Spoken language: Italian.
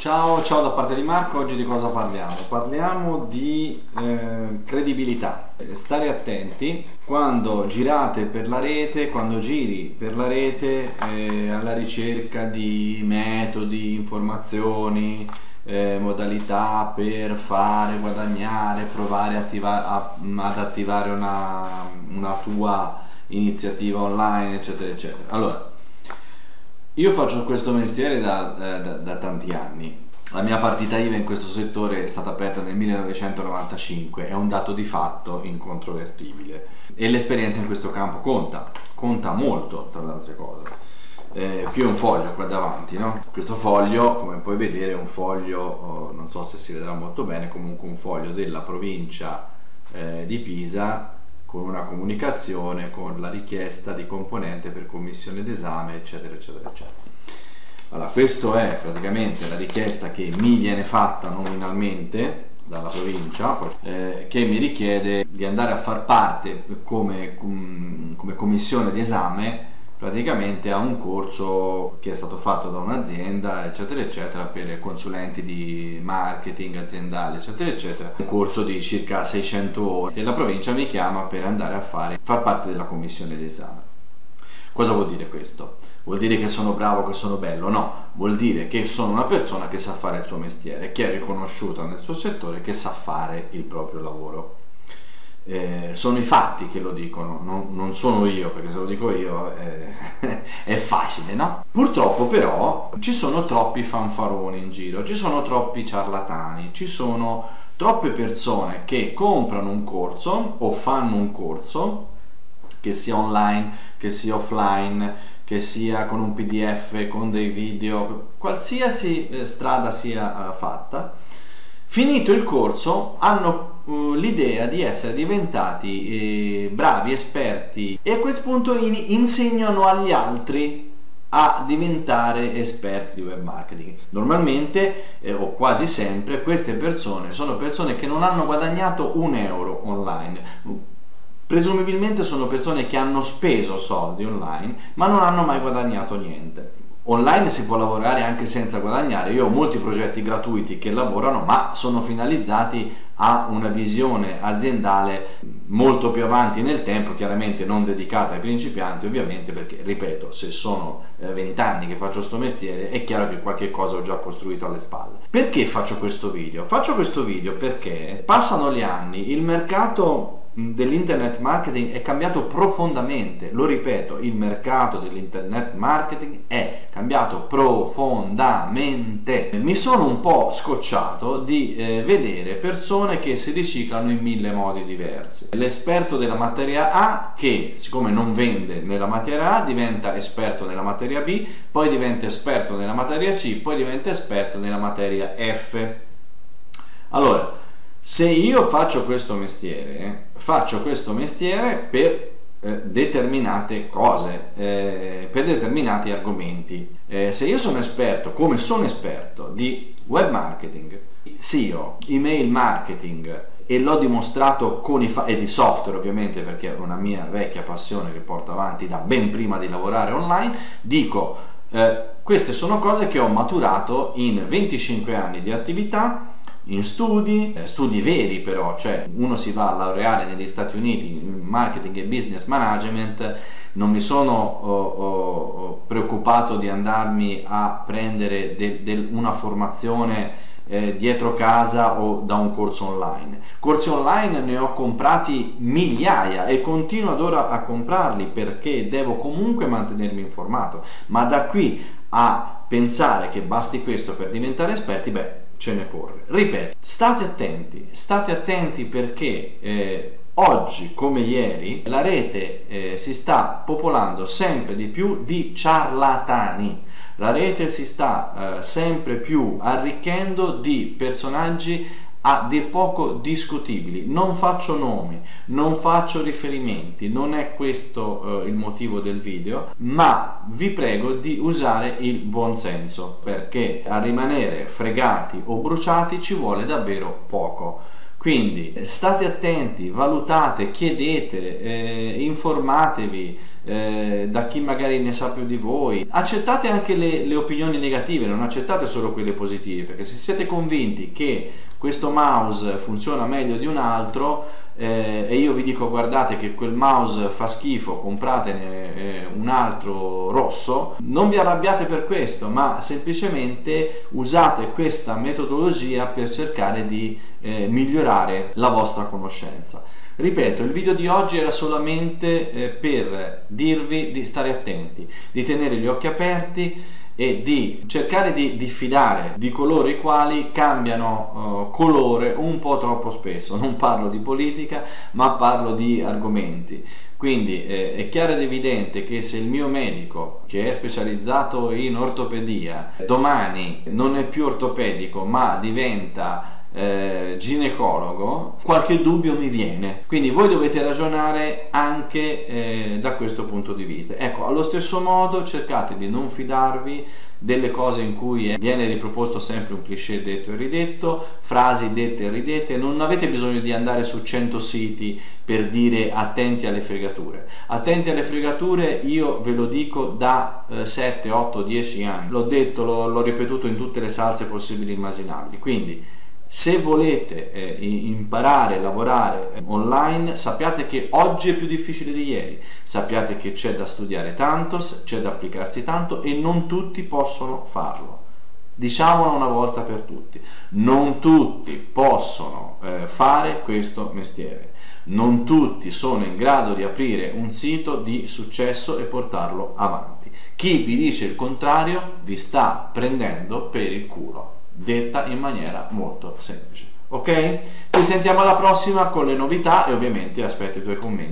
Ciao, ciao da parte di Marco, oggi di cosa parliamo? Parliamo di eh, credibilità. Stare attenti quando girate per la rete, quando giri per la rete eh, alla ricerca di metodi, informazioni, eh, modalità per fare, guadagnare, provare attiva- a, ad attivare una, una tua iniziativa online, eccetera, eccetera. Allora, io faccio questo mestiere da, da, da, tanti anni. La mia partita IVA in questo settore è stata aperta nel 1995, è un dato di fatto incontrovertibile e l'esperienza in questo campo conta, conta molto tra le altre cose. Eh, qui è un foglio qua davanti, no? Questo foglio, come puoi vedere, è un foglio, oh, non so se si vedrà molto bene, comunque un foglio della provincia eh, di Pisa con una comunicazione, con la richiesta di componente per commissione d'esame, eccetera, eccetera, eccetera. Allora, questa è praticamente la richiesta che mi viene fatta nominalmente dalla provincia, eh, che mi richiede di andare a far parte come, come commissione di esame praticamente a un corso che è stato fatto da un'azienda, eccetera, eccetera, per consulenti di marketing aziendale, eccetera, eccetera. Un corso di circa 600 ore e la provincia mi chiama per andare a fare, far parte della commissione d'esame. Cosa vuol dire questo? Vuol dire che sono bravo, che sono bello? No, vuol dire che sono una persona che sa fare il suo mestiere, che è riconosciuta nel suo settore, che sa fare il proprio lavoro eh, sono i fatti che lo dicono, non, non, sono io, perché se lo dico io eh, è facile, no? Purtroppo però ci sono troppi fanfaroni in giro, ci sono troppi ciarlatani, ci sono troppe persone che comprano un corso o fanno un corso, che sia online, che sia offline, che sia con un pdf, con dei video, qualsiasi eh, strada sia uh, fatta, finito il corso hanno Uh, l'idea di essere diventati eh, bravi, esperti e a questo punto in, insegnano agli altri a diventare esperti di web marketing. Normalmente eh, o quasi sempre queste persone sono persone che non hanno guadagnato un euro online. Presumibilmente sono persone che hanno speso soldi online ma non hanno mai guadagnato niente. Online si può lavorare anche senza guadagnare. Io ho molti progetti gratuiti che lavorano, ma sono finalizzati a una visione aziendale molto più avanti nel tempo, chiaramente non dedicata ai principianti, ovviamente, perché ripeto, se sono eh, vent'anni che faccio questo mestiere, è chiaro che qualche cosa ho già costruito alle spalle. Perché faccio questo video? Faccio questo video perché passano gli anni, il mercato dell'internet marketing è cambiato profondamente, lo ripeto, il mercato dell'internet marketing è cambiato profondamente. Mi sono un po' scocciato di eh, vedere persone che si riciclano in mille modi diversi. L'esperto della materia A che siccome non vende nella materia A diventa esperto nella materia B, poi diventa esperto nella materia C, poi diventa esperto nella materia F. Allora, se io faccio questo mestiere, faccio questo mestiere per eh, determinate cose, eh, per determinati argomenti. Eh, se io sono esperto, come sono esperto, di web marketing, SEO, email marketing e l'ho dimostrato con i fa- e di software ovviamente perché è una mia vecchia passione che porto avanti da ben prima di lavorare online, dico eh, queste sono cose che ho maturato in 25 anni di attività in studi, eh, studi veri però, cioè uno si va a laureare negli Stati Uniti in marketing e business management, non mi sono oh, oh, preoccupato di andarmi a prendere de, de una formazione eh, dietro casa o da un corso online. Corsi online ne ho comprati migliaia e continuo ad ora a comprarli perché devo comunque mantenermi informato, ma da qui a pensare che basti questo per diventare esperti, beh, ce ne corre. Ripeto, state attenti, state attenti perché eh, oggi come ieri la rete eh, si sta popolando sempre di più di ciarlatani. La rete si sta eh, sempre più arricchendo di personaggi a dir poco discutibili. Non faccio nomi, non faccio riferimenti, non è questo eh, il motivo del video, ma vi prego di usare il buon senso perché a rimanere fregati o bruciati ci vuole davvero poco. Quindi state attenti, valutate, chiedete, eh, informatevi, eh, da chi magari ne sa più di voi. Accettate anche le, le opinioni negative, non accettate solo quelle positive, perché se siete convinti che questo mouse funziona meglio di un altro eh, e io vi dico guardate che quel mouse fa schifo, compratene eh, un altro rosso, non vi arrabbiate per questo, ma semplicemente usate questa metodologia per cercare di eh, migliorare la vostra conoscenza. Ripeto, il video di oggi era solamente eh, per dirvi di stare attenti, di tenere gli occhi aperti e di cercare di diffidare di coloro i quali cambiano uh, colore un po' troppo spesso. Non parlo di politica, ma parlo di argomenti. Quindi eh, è chiaro ed evidente che se il mio medico, che è specializzato in ortopedia, domani non è più ortopedico, ma diventa eh, ginecologo, qualche dubbio mi viene. Quindi voi dovete ragionare anche eh, da questo punto di vista. Ecco, allo stesso modo cercate di non fidarvi delle cose in cui viene riproposto sempre un cliché detto e ridetto, frasi dette e ridette, non avete bisogno di andare su 100 siti per dire attenti alle fregature. Attenti alle fregature io ve lo dico da eh, 7, 8, 10 anni, l'ho detto, l'ho, l'ho ripetuto in tutte le salse possibili e immaginabili. Quindi se volete eh, imparare a lavorare eh, online, sappiate che oggi è più difficile di ieri, sappiate che c'è da studiare tanto, c'è da applicarsi tanto e non tutti possono farlo. Diciamolo una volta per tutti, non tutti possono eh, fare questo mestiere, non tutti sono in grado di aprire un sito di successo e portarlo avanti. Chi vi dice il contrario vi sta prendendo per il culo detta in maniera molto semplice. Ok? Ci sentiamo alla prossima con le novità e ovviamente aspetto i tuoi commenti.